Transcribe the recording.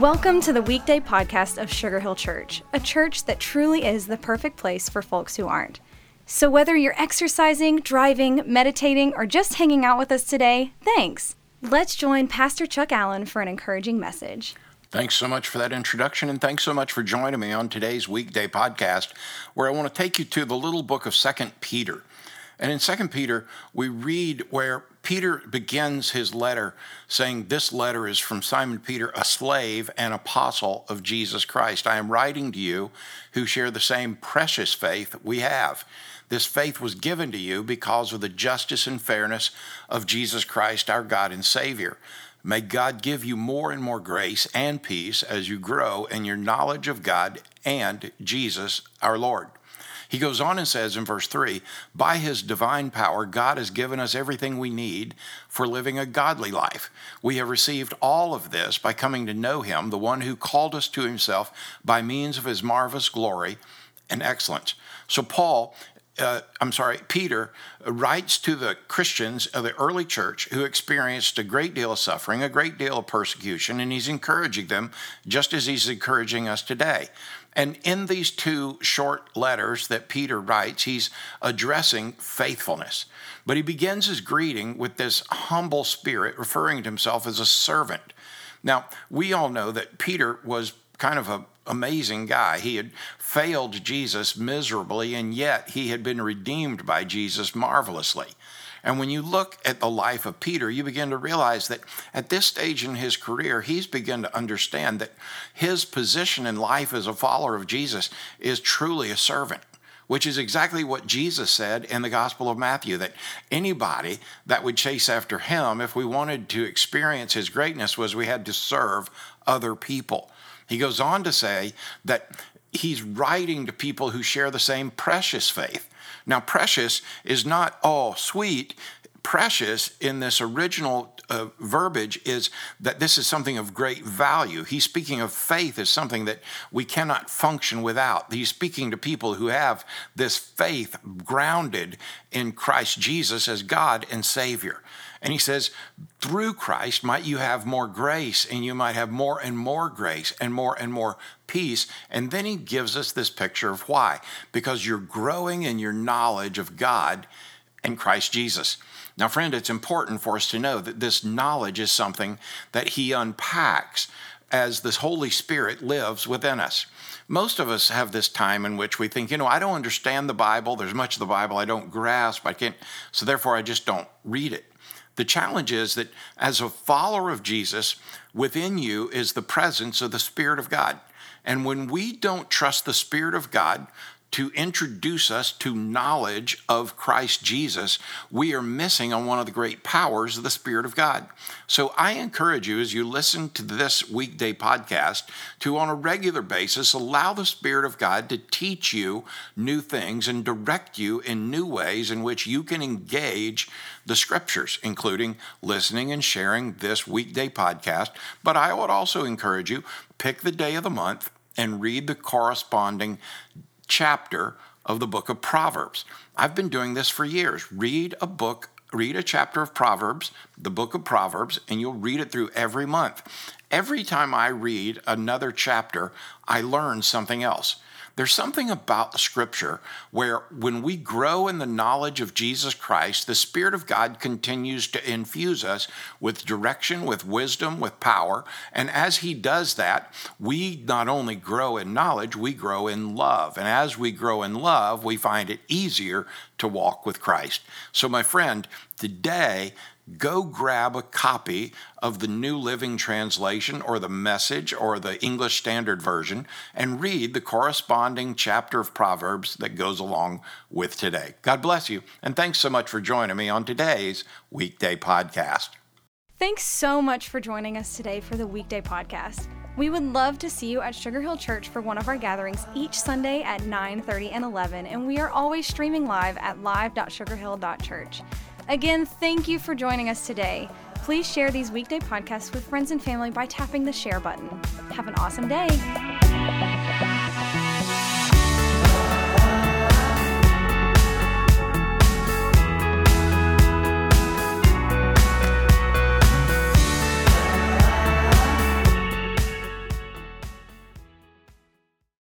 Welcome to the weekday podcast of Sugar Hill Church, a church that truly is the perfect place for folks who aren't. So, whether you're exercising, driving, meditating, or just hanging out with us today, thanks. Let's join Pastor Chuck Allen for an encouraging message. Thanks so much for that introduction, and thanks so much for joining me on today's weekday podcast, where I want to take you to the little book of Second Peter. And in Second Peter, we read where Peter begins his letter saying, This letter is from Simon Peter, a slave and apostle of Jesus Christ. I am writing to you who share the same precious faith we have. This faith was given to you because of the justice and fairness of Jesus Christ, our God and Savior. May God give you more and more grace and peace as you grow in your knowledge of God and Jesus our Lord. He goes on and says in verse 3 By his divine power, God has given us everything we need for living a godly life. We have received all of this by coming to know him, the one who called us to himself by means of his marvelous glory and excellence. So, Paul uh, I'm sorry, Peter writes to the Christians of the early church who experienced a great deal of suffering, a great deal of persecution, and he's encouraging them just as he's encouraging us today. And in these two short letters that Peter writes, he's addressing faithfulness. But he begins his greeting with this humble spirit, referring to himself as a servant. Now, we all know that Peter was kind of an amazing guy. He had failed Jesus miserably, and yet he had been redeemed by Jesus marvelously. And when you look at the life of Peter, you begin to realize that at this stage in his career, he's begun to understand that his position in life as a follower of Jesus is truly a servant which is exactly what Jesus said in the Gospel of Matthew that anybody that would chase after him, if we wanted to experience his greatness, was we had to serve other people. He goes on to say that he's writing to people who share the same precious faith. Now, precious is not, all sweet. Precious in this original uh, verbiage is that this is something of great value. He's speaking of faith as something that we cannot function without. He's speaking to people who have this faith grounded in Christ Jesus as God and Savior. And he says, through Christ might you have more grace, and you might have more and more grace and more and more peace. And then he gives us this picture of why. Because you're growing in your knowledge of God and Christ Jesus. Now, friend, it's important for us to know that this knowledge is something that he unpacks as the Holy Spirit lives within us. Most of us have this time in which we think, you know, I don't understand the Bible. There's much of the Bible I don't grasp. I can't, so therefore I just don't read it. The challenge is that as a follower of Jesus, within you is the presence of the Spirit of God. And when we don't trust the Spirit of God to introduce us to knowledge of Christ Jesus, we are missing on one of the great powers of the Spirit of God. So I encourage you as you listen to this weekday podcast to, on a regular basis, allow the Spirit of God to teach you new things and direct you in new ways in which you can engage the scriptures, including listening and sharing this weekday podcast. But I would also encourage you pick the day of the month and read the corresponding chapter of the book of Proverbs. I've been doing this for years. Read a book, read a chapter of Proverbs, the book of Proverbs, and you'll read it through every month. Every time I read another chapter, I learn something else. There's something about the scripture where when we grow in the knowledge of Jesus Christ, the Spirit of God continues to infuse us with direction, with wisdom, with power. And as He does that, we not only grow in knowledge, we grow in love. And as we grow in love, we find it easier to walk with Christ. So, my friend, today, go grab a copy of the New Living Translation or the Message or the English Standard Version and read the corresponding chapter of Proverbs that goes along with today. God bless you, and thanks so much for joining me on today's weekday podcast. Thanks so much for joining us today for the weekday podcast. We would love to see you at Sugar Hill Church for one of our gatherings each Sunday at 9:30 and 11, and we are always streaming live at live.sugarhill.church. Again, thank you for joining us today. Please share these weekday podcasts with friends and family by tapping the share button. Have an awesome day.